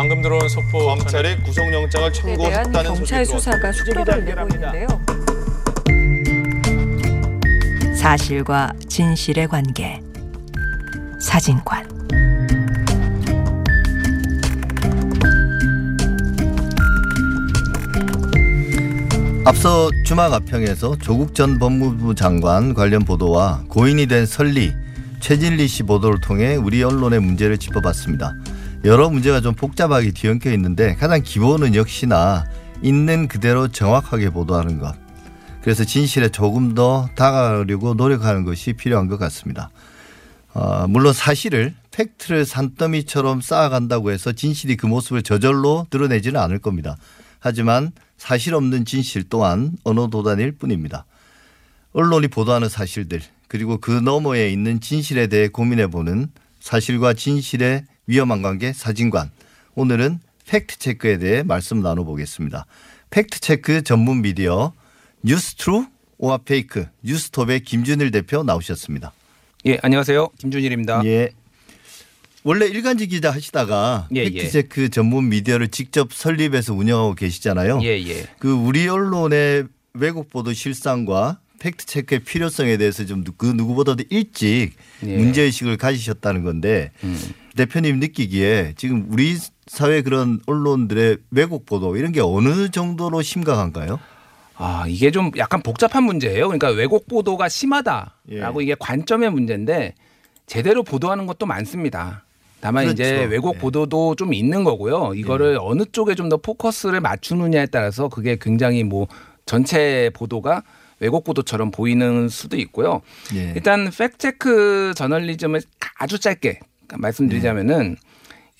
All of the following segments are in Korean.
방금 들어온 속보 검찰이 구속영장을 청구했다는 경찰 소식이 수사가 속도를 내고 있는데요. 사실과 진실의 관계 사진관 앞서 주막 아평에서 조국 전 법무부 장관 관련 보도와 고인이 된 설리 최진리 씨 보도를 통해 우리 언론의 문제를 짚어봤습니다. 여러 문제가 좀 복잡하게 뒤엉켜 있는데 가장 기본은 역시나 있는 그대로 정확하게 보도하는 것. 그래서 진실에 조금 더 다가가려고 노력하는 것이 필요한 것 같습니다. 어, 물론 사실을 팩트를 산더미처럼 쌓아간다고 해서 진실이 그 모습을 저절로 드러내지는 않을 겁니다. 하지만 사실 없는 진실 또한 언어 도단일 뿐입니다. 언론이 보도하는 사실들 그리고 그 너머에 있는 진실에 대해 고민해보는 사실과 진실의 위험한 관계 사진관. 오늘은 팩트 체크에 대해 말씀 나눠보겠습니다. 팩트 체크 전문 미디어 뉴스 true or fake 뉴스톱의 김준일 대표 나오셨습니다. 예, 안녕하세요. 김준일입니다. 예. 원래 일간지 기자 하시다가 예, 예. 팩트 체크 전문 미디어를 직접 설립해서 운영하고 계시잖아요. 예, 예. 그 우리 언론의 왜곡 보도 실상과 팩트 체크의 필요성에 대해서 좀 그 누구보다도 일찍 예. 문제 의식을 가지셨다는 건데 음. 대표님 느끼기에 지금 우리 사회 그런 언론들의 왜곡 보도 이런 게 어느 정도로 심각한가요? 아, 이게 좀 약간 복잡한 문제예요. 그러니까 왜곡 보도가 예. 심하다라고 이게 관점의 문제인데 제대로 보도하는 것도 많습니다. 다만 이제 그렇죠. 왜곡 네. 보도도 좀 있는 거고요. 이거를 어느 쪽에 좀 더 포커스를 맞추느냐에 따라서 그게 굉장히 뭐 전체 보도가 왜곡 보도처럼 보이는 수도 있고요. 예. 일단 팩트체크 저널리즘을 아주 짧게 말씀드리자면은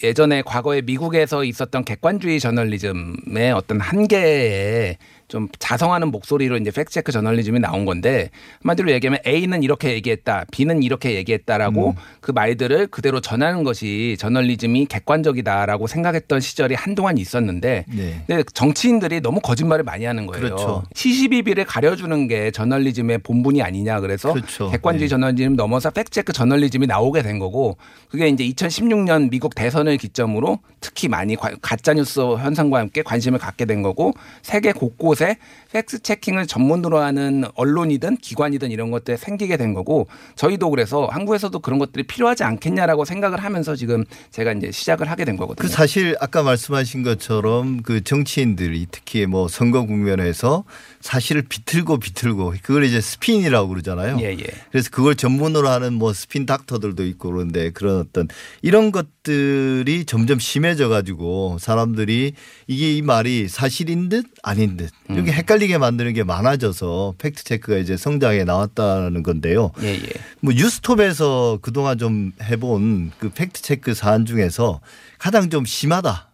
예전에 과거에 미국에서 있었던 객관주의 저널리즘의 어떤 한계에 좀 자성하는 목소리로 이제 팩트체크 저널리즘이 나온 건데 한마디로 얘기하면 A는 이렇게 얘기했다, B는 이렇게 얘기했다라고 그 말들을 그대로 전하는 것이 저널리즘이 객관적이다라고 생각했던 시절이 한동안 있었는데 네. 근데 정치인들이 너무 거짓말을 많이 하는 거예요. 그렇죠. 시시비비를 가려주는 게 저널리즘의 본분이 아니냐 그래서 그렇죠. 객관주의 네. 저널리즘 넘어서 팩트체크 저널리즘이 나오게 된 거고 그게 이제 2016년 미국 대선을 기점으로 특히 많이 과- 가짜뉴스 현상과 함께 관심을 갖게 된 거고 세계 곳곳 에 팩트체킹을 전문으로 하는 언론이든 기관이든 이런 것들이 생기게 된 거고 저희도 그래서 한국에서도 그런 것들이 필요하지 않겠냐라고 생각을 하면서 지금 제가 이제 시작을 하게 된 거거든요. 그 사실 아까 말씀하신 것처럼 그 정치인들이 특히 뭐 선거 국면에서 사실을 비틀고 비틀고 그걸 이제 스핀이라고 그러잖아요. 예, 예. 그래서 그걸 전문으로 하는 뭐 스핀 닥터들도 있고 그런데 그런 어떤 이런 것들이 점점 심해져 가지고 사람들이 이게 이 말이 사실인 듯 아닌 듯 음. 이렇게 헷갈리 게 만드는 게 많아져서 팩트 체크가 이제 성장해 나왔다는 건데요. 예, 예. 뭐 뉴스톱에서 그동안 좀 해본 그 팩트 체크 사안 중에서 가장 좀 심하다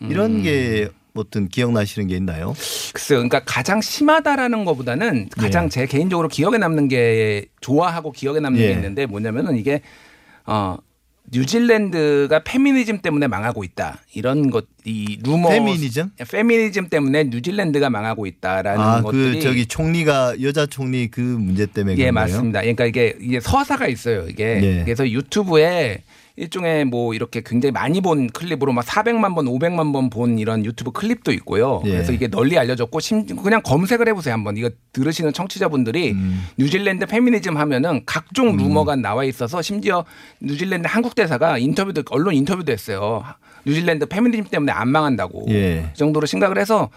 이런 음. 게 어떤 기억나시는 게 있나요? 글쎄요. 그러니까 가장 심하다라는 것보다는 가장 예. 제 개인적으로 기억에 남는 게 좋아하고 기억에 남는 예. 게 있는데 뭐냐면은 이게 어 뉴질랜드가 페미니즘 때문에 망하고 있다. 이런 것, 이 루머. 페미니즘? 페미니즘 때문에 뉴질랜드가 망하고 있다라는 아, 것들이. 그 저기 총리가 여자 총리 그 문제 때문에 예, 그런 거예요? 맞습니다. 그러니까 이게, 이게 서사가 있어요. 이게. 예. 그래서 유튜브에 일종의 뭐 이렇게 굉장히 많이 본 클립으로 막 400만 번, 500만 번 본 이런 유튜브 클립도 있고요. 예. 그래서 이게 널리 알려졌고 심 그냥 검색을 해보세요 한번 이거 들으시는 청취자분들이 음. 뉴질랜드 페미니즘 하면은 각종 루머가 나와 있어서 심지어 뉴질랜드 한국 대사가 인터뷰도 언론 인터뷰도 했어요. 뉴질랜드 페미니즘 때문에 안 망한다고 예. 그 정도로 심각을 해서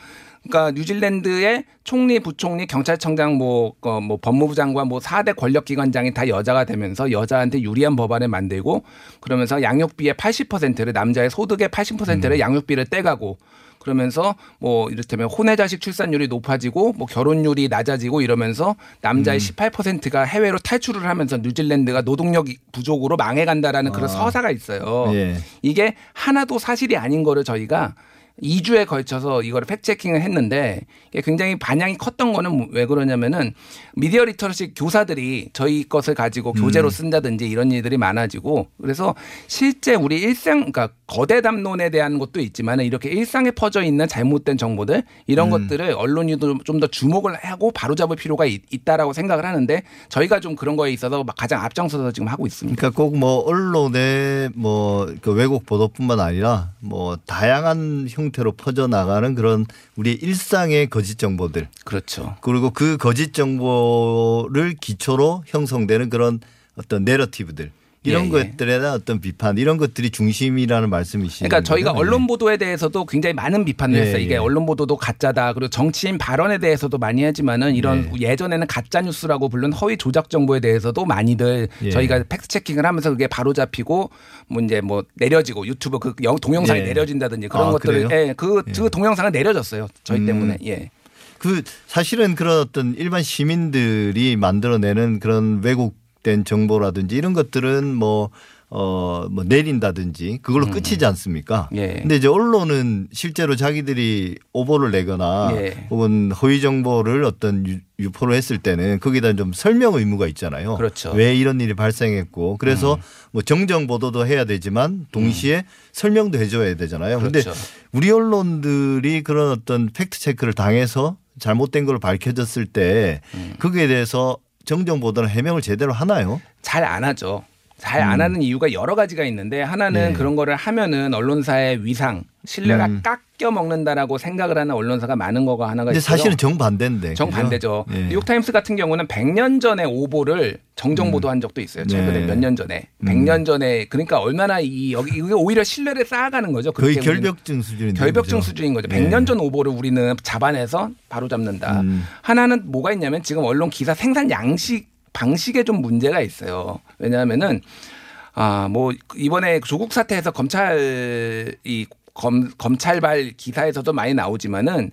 그러니까 뉴질랜드의 총리, 부총리, 경찰청장, 뭐, 어, 뭐 법무부 장관, 뭐 4대 권력기관장이 다 여자가 되면서 여자한테 유리한 법안을 만들고 그러면서 양육비의 80%를 남자의 소득의 80%를 양육비를 떼가고 그러면서 뭐 이를테면 혼외 자식 출산율이 높아지고 뭐 결혼율이 낮아지고 이러면서 남자의 18%가 해외로 탈출을 하면서 뉴질랜드가 노동력 부족으로 망해간다라는 그런 서사가 있어요. 예. 이게 하나도 사실이 아닌 거를 저희가 2주에 걸쳐서 이거를 팩트 체킹을 했는데 굉장히 반향이 컸던 거는 왜 그러냐면은 미디어 리터러시 교사들이 저희 것을 가지고 교재로 쓴다든지 이런 일들이 많아지고 그래서 실제 우리 일상 그러니까 거대 담론에 대한 것도 있지만 이렇게 일상에 퍼져 있는 잘못된 정보들 이런 음. 것들을 언론이 좀 더 주목을 하고 바로잡을 필요가 있, 있다라고 생각을 하는데 저희가 좀 그런 거에 있어서 막 가장 앞장서서 지금 하고 있습니다. 그러니까 꼭 뭐 언론의 뭐그 왜곡 보도뿐만 아니라 뭐 다양한 형태로 퍼져 나가는 그런 우리 일상의 거짓 정보들 그렇죠. 그리고 그 거짓 정보를 기초로 형성되는 그런 어떤 내러티브들 이런 예, 예. 것들에 대한 어떤 비판 이런 것들이 중심이라는 말씀이시죠. 그러니까 저희가 언론 보도에 대해서도 굉장히 많은 비판을 예, 했어요. 이게 예. 언론 보도도 가짜다. 그리고 정치인 발언에 대해서도 많이 하지만은 이런 예. 예전에는 가짜 뉴스라고 부른 허위 조작 정보에 대해서도 많이들 예. 저희가 팩트 체킹을 하면서 그게 바로 잡히고 뭐 이제 뭐 내려지고 유튜브 그 영- 동영상이 예. 내려진다든지 그런 아, 것들을? 예, 그, 예. 그 동영상은 내려졌어요. 저희 음. 때문에. 예. 그 사실은 그런 어떤 일반 시민들이 만들어내는 그런 왜곡 된 정보라든지 이런 것들은 뭐 어, 뭐 내린다든지 그걸로 끝이지 않습니까? 음. 예. 근데 이제 언론은 실제로 자기들이 오보를 내거나 예. 혹은 허위 정보를 어떤 유- 유포를 했을 때는 거기다 좀 설명 의무가 있잖아요. 그렇죠. 왜 이런 일이 발생했고 그래서 음. 뭐 정정 보도도 해야 되지만 동시에 설명도 해줘야 되잖아요. 근데 그렇죠. 우리 언론들이 그런 어떤 팩트 체크를 당해서 잘못된 걸 밝혀졌을 때 음. 거기에 대해서 정정 보도나 해명을 제대로 하나요? 잘 안 하죠. 잘안 하는 이유가 여러 가지가 있는데 하나는 음. 네. 그런 거를 하면은 언론사의 위상, 신뢰가 음. 깎여 먹는다라고 생각을 하는 언론사가 많은 거가 하나가 있어요. 사실은 정반대인데. 정반대죠. 그죠? 예. 뉴욕타임스 같은 경우는 100년 전에 오보를 정정 보도한 적도 있어요. 최근에 네. 몇년 전에. 100년 전에 그러니까 얼마나 이 여기 이게 오히려 신뢰를 쌓아가는 거죠. 거의 그렇게 우리는. 결벽증 수준인데. 결벽증 그죠? 수준인 거죠. 예. 100년 전 오보를 우리는 잡아내서 바로 잡는다. 음. 하나는 뭐가 있냐면 지금 언론 기사 생산 양식 방식에 좀 문제가 있어요. 왜냐하면은 아 뭐 이번에 조국 사태에서 검찰 이 검, 검찰발 기사에서도 많이 나오지만은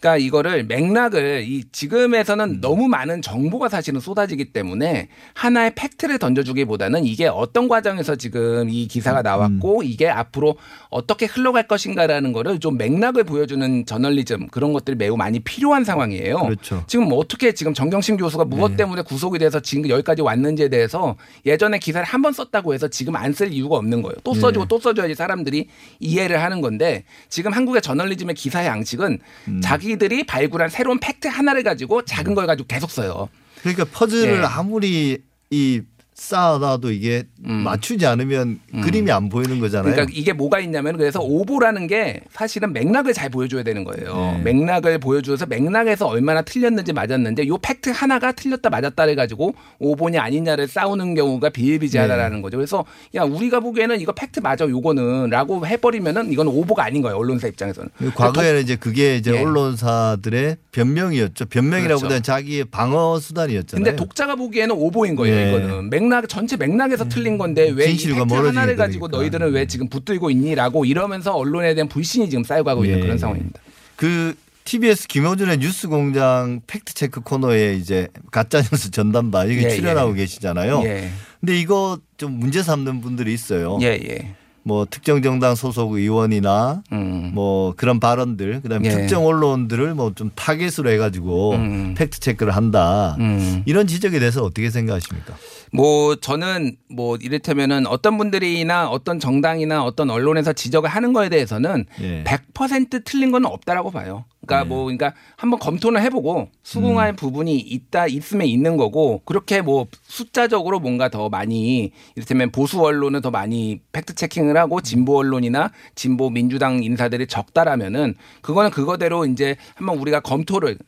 그러니까 이거를 맥락을 이 지금에서는 음. 너무 많은 정보가 사실은 쏟아지기 때문에 하나의 팩트를 던져주기보다는 이게 어떤 과정에서 지금 이 음. 기사가 나왔고 이게 앞으로 어떻게 흘러갈 것인가라는 거를 좀 맥락을 보여주는 저널리즘 그런 것들이 매우 많이 필요한 상황이에요. 그렇죠. 지금 뭐 어떻게 지금 정경심 교수가 무엇 네. 때문에 구속이 돼서 지금 여기까지 왔는지에 대해서 예전에 기사를 한 번 썼다고 해서 지금 안 쓸 이유가 없는 거예요. 또 써주고 네. 또 써줘야지 사람들이 이해를 하는 건데 지금 한국의 저널리즘의 기사 양식은 음. 자기 들이 발굴한 새로운 팩트 하나를 가지고 작은 걸 가지고 계속 써요. 그러니까 퍼즐을 예. 아무리 이 쌓아놔도 이게 맞추지 않으면 그림이 안 보이는 거잖아요. 음. 그러니까 이게 뭐가 있냐면 그래서 오보라는 게 사실은 맥락을 잘 보여줘야 되는 거예요. 네. 맥락을 보여줘서 맥락에서 얼마나 틀렸는지 맞았는지 요 팩트 하나가 틀렸다 맞았다를 가지고 오보냐 아니냐를 싸우는 경우가 비일비재하다라는 네. 거죠. 그래서 야 우리가 보기에는 이거 팩트 맞아 요거는라고 해버리면은 이건 오보가 아닌 거예요. 언론사 입장에서는. 과거에는 이제 그게 이제 예. 언론사들의 변명이었죠. 변명이라고보다는 자기의 방어 수단이었잖아요. 근데 독자가 보기에는 오보인 거예요. 네. 이거는 맥락 전체 맥락에서 틀린 건데 왜이 진실과 멀어지게 하나를 가지고 되니까. 너희들은 왜 지금 붙들고 있니라고 이러면서 언론에 대한 불신이 지금 쌓여가고 있는 예. 그런 상황입니다. 그 TBS 김어준의 뉴스공장 팩트 체크 코너에 이제 가짜 뉴스 전담반 여기 예, 출연하고 예. 계시잖아요. 예. 근데 이거 좀 문제 삼는 분들이 있어요. 예, 예. 뭐 특정 정당 소속 의원이나 음. 뭐 그런 발언들 그다음에 예. 특정 언론들을 뭐 좀 타겟으로 해가지고 음. 팩트 체크를 한다. 음. 이런 지적에 대해서 어떻게 생각하십니까? 뭐 저는 뭐 이를테면은 어떤 분들이나 어떤 정당이나 어떤 언론에서 지적을 하는 거에 대해서는 예. 100% 틀린 건 없다라고 봐요. 그러니까 네. 뭐 그러니까 한번 검토는 해보고 수긍할 부분이 있다 있으면 있는 거고 그렇게 뭐 숫자적으로 뭔가 더 많이 이를테면 보수 언론은 더 많이 팩트 체킹을 하고 진보 언론이나 진보 민주당 인사들이 적다라면은 그거는 그거대로 이제 한번 우리가 검토를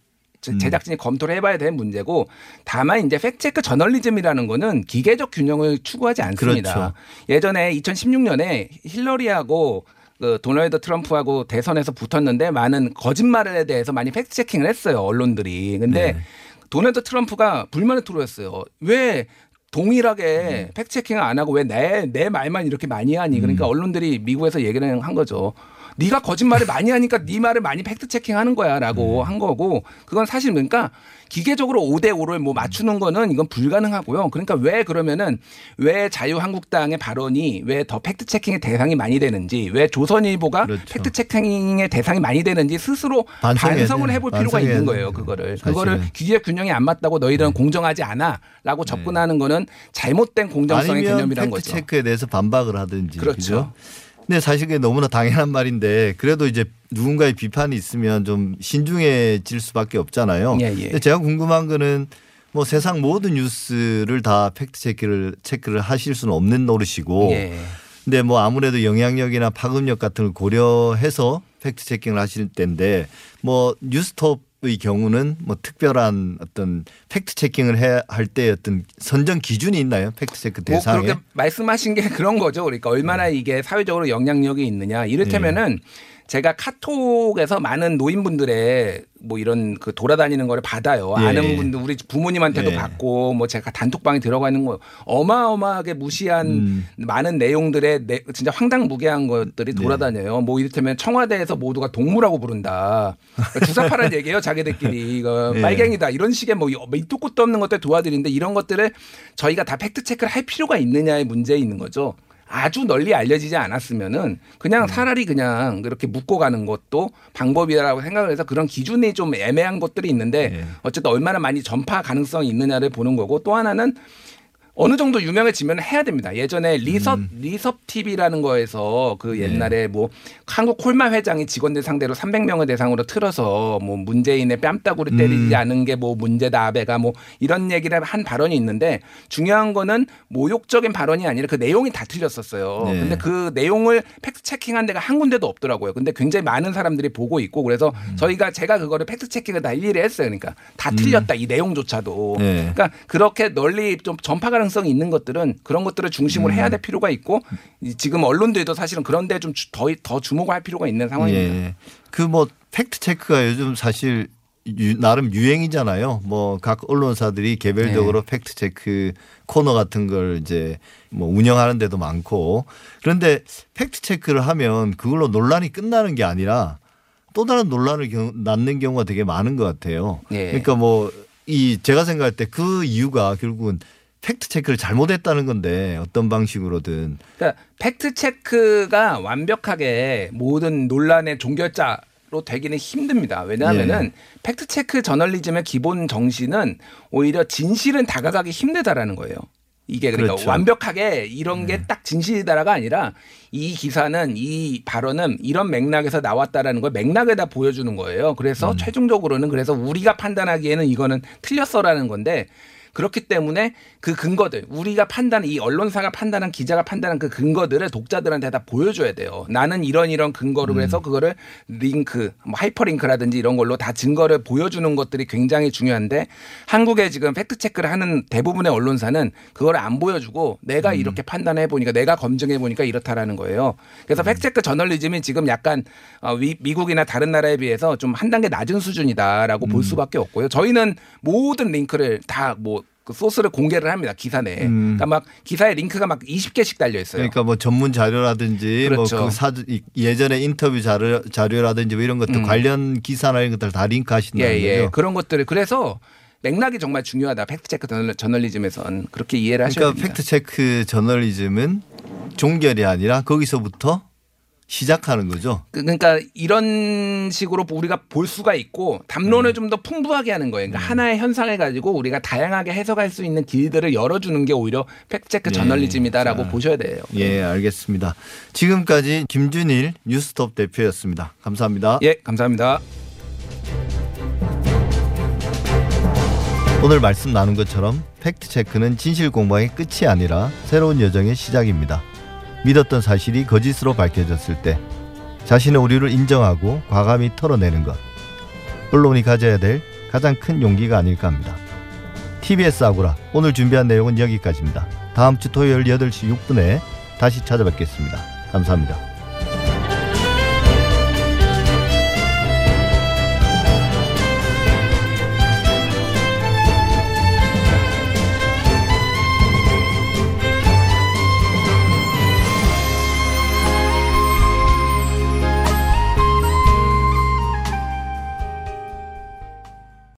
제- 제작진이 검토를 해봐야 될 문제고 다만 이제 팩트체크 저널리즘이라는 거는 기계적 균형을 추구하지 않습니다. 그렇죠. 예전에 2016년에 힐러리하고 그 도널드 트럼프하고 대선에서 붙었는데 많은 거짓말에 대해서 많이 팩트 체킹을 했어요 언론들이. 근데 네. 도널드 트럼프가 불만을 토로했어요. 왜 동일하게 팩트 체킹을 안 하고 왜 내 내 말만 이렇게 많이 하니? 그러니까 언론들이 미국에서 얘기를 한 거죠. 네가 거짓말을 많이 하니까 네 말을 많이 팩트 체킹하는 거야라고 한 거고 그건 사실 그러니까 기계적으로 5대 5를 뭐 맞추는 거는 이건 불가능하고요. 그러니까 왜 그러면은 왜 자유한국당의 발언이 왜 더 팩트 체킹의 대상이 많이 되는지 왜 조선일보가 그렇죠. 팩트 체킹의 대상이 많이 되는지 스스로 반성을. 해볼 필요가 있는. 거예요. 그거를 사실은. 그거를 기계 균형이 안 맞다고 너희들은 공정하지 않아라고 접근하는 거는 잘못된 공정성의 아니면 개념이란 팩트 거죠. 체크에 대해서 반박을 하든지 그렇죠. 그죠? 근데 사실 그게 너무나 당연한 말인데 그래도 이제 누군가의 비판이 있으면 좀 신중해질 수밖에 없잖아요. 예, 예. 근데 제가 궁금한 거는 뭐 세상 모든 뉴스를 다 팩트 체크를 체크를 하실 수는 없는 노릇이고 예. 근데 뭐 아무래도 영향력이나 파급력 같은 걸 고려해서 fact checking을 하실 텐데 뭐 뉴스톱 의 경우는 뭐 특별한 어떤 fact checking을 할 때 어떤 선정 기준이 있나요? 팩트 체크 뭐 대상에. 그렇게 말씀하신 게 그런 거죠. 그러니까 얼마나 이게 사회적으로 영향력이 있느냐. 이를테면은 제가 카톡에서 많은 노인분들의 뭐 이런 그 돌아다니는 거를 받아요. 예. 아는 분들 우리 부모님한테도 예. 받고 뭐 제가 단톡방에 들어가 있는 거 어마어마하게 무시한 음. 많은 내용들의 내- 진짜 황당무계한 것들이 네. 돌아다녀요. 뭐 이를테면 청와대에서 모두가 동물하고 부른다. 주사파란 얘기예요. 자기들끼리 이거 예. 빨갱이다 이런 식의 뭐 밑도 끝도 없는 것들 도와드리는데 이런 것들을 저희가 다 팩트 체크를 할 필요가 있느냐의 문제 있는 거죠. 아주 널리 알려지지 않았으면은 음. 그냥 차라리 그냥 그렇게 묶고 가는 것도 방법이라고 생각을 해서 그런 기준이 좀 애매한 것들이 있는데 예. 어쨌든 얼마나 많이 전파 가능성이 있느냐를 보는 거고 또 하나는 어느 정도 유명해지면 해야 됩니다. 예전에 리섭 음. 리섭 TV라는 거에서 그 옛날에 뭐 한국 콜마 회장이 직원들 상대로 300명을 대상으로 틀어서 뭐 문재인의 뺨따구를 때리지 음. 않은 게 뭐 문제다 아베가 뭐 이런 얘기를 한 발언이 있는데 중요한 거는 모욕적인 발언이 아니라 그 내용이 다 틀렸었어요. 네. 근데 그 내용을 fact checking한 데가 한 군데도 없더라고요. 근데 굉장히 많은 사람들이 보고 있고 그래서 음. 저희가 제가 그거를 fact checking을 다 일일이 했어요. 그러니까 다 틀렸다 이 내용조차도. 네. 그러니까 그렇게 널리 좀 전파 가 능성이 있는 것들은 그런 것들을 중심으로 음. 해야 될 필요가 있고 이 지금 언론들도 사실은 그런 데 좀 더 더 주목할 필요가 있는 상황입니다. 예. 그뭐 팩트 체크가 요즘 사실 유- 나름 유행이잖아요. 뭐 각 언론사들이 개별적으로 네. 팩트 체크 코너 같은 걸 이제 뭐 운영하는 데도 많고 그런데 팩트 체크를 하면 그걸로 논란이 끝나는 게 아니라 또 다른 논란을 겨- 낳는 경우가 되게 많은 것 같아요. 예. 그러니까 뭐 이 제가 생각할 때 그 이유가 결국은 팩트 체크를 잘못했다는 건데 어떤 방식으로든 그러니까 팩트 체크가 완벽하게 모든 논란의 종결자 로 되기는 힘듭니다. 왜냐하면은 예. 팩트 체크 저널리즘의 기본 정신은 오히려 진실은 다가가기 힘들다라는 거예요. 이게 그러니까 그렇죠. 네. 완벽하게 이런 게 딱 진실이다라가 아니라 이 기사는 이 발언은 이런 맥락에서 나왔다라는 걸 맥락을 다 보여주는 거예요. 음. 그래서 최종적으로는 그래서 우리가 판단하기에는 이거는 틀렸어라는 건데 그렇기 때문에 그 근거들 우리가 판단 이 언론사가 판단한 기자가 판단한 그 근거들을 독자들한테 다 보여줘야 돼요. 나는 이런 이런 근거로 해서 그거를 링크, 뭐 하이퍼링크라든지 이런 걸로 다 증거를 보여주는 것들이 굉장히 중요한데 한국에 지금 팩트 체크를 하는 대부분의 언론사는 그걸 안 보여주고 내가 이렇게 판단해 보니까 내가 검증해 보니까 이렇다라는 거예요. 그래서 팩트 체크 저널리즘이 지금 약간 어, 위- 미국이나 다른 나라에 비해서 좀 한 단계 낮은 수준이다라고 볼 수밖에 없고요. 저희는 모든 링크를 다 뭐 그 소스를 공개를 합니다 기사 내에. 음. 그러니까 막 기사에 링크가 막 20개씩 달려 있어요. 그러니까 뭐 전문 자료라든지 그렇죠. 뭐그 사 예전에 인터뷰 자료 자료라든지 뭐 이런 것들 음. 관련 기사나 이런 것들 다 링크하신다는 예, 예. 거죠. 그런 것들을 그래서 맥락이 정말 중요하다. 팩트 체크 저널- 저널리즘에선 그렇게 이해를 하셔야 그러니까 됩니다. 팩트 체크 저널리즘은 종결이 아니라 거기서부터 시작하는 거죠. 그- 그러니까 이런 식으로 우리가 볼 수가 있고 담론을 음. 좀더 풍부하게 하는 거예요. 그러니까 하나의 현상을 가지고 우리가 다양하게 해석할 수 있는 길들을 열어주는 게 오히려 팩트체크 예. 저널리즘이다라고 자. 보셔야 돼요. 예, 알겠습니다. 지금까지 김준일 뉴스톱 대표였습니다. 감사합니다. 예, 감사합니다. 오늘 말씀 나눈 것처럼 팩트 체크는 진실 공방의 끝이 아니라 새로운 여정의 시작입니다. 믿었던 사실이 거짓으로 밝혀졌을 때 자신의 오류를 인정하고 과감히 털어내는 것. 언론이 가져야 될 가장 큰 용기가 아닐까 합니다. TBS 아고라 오늘 준비한 내용은 여기까지입니다. 다음 주 토요일 8시 6분에 다시 찾아뵙겠습니다. 감사합니다.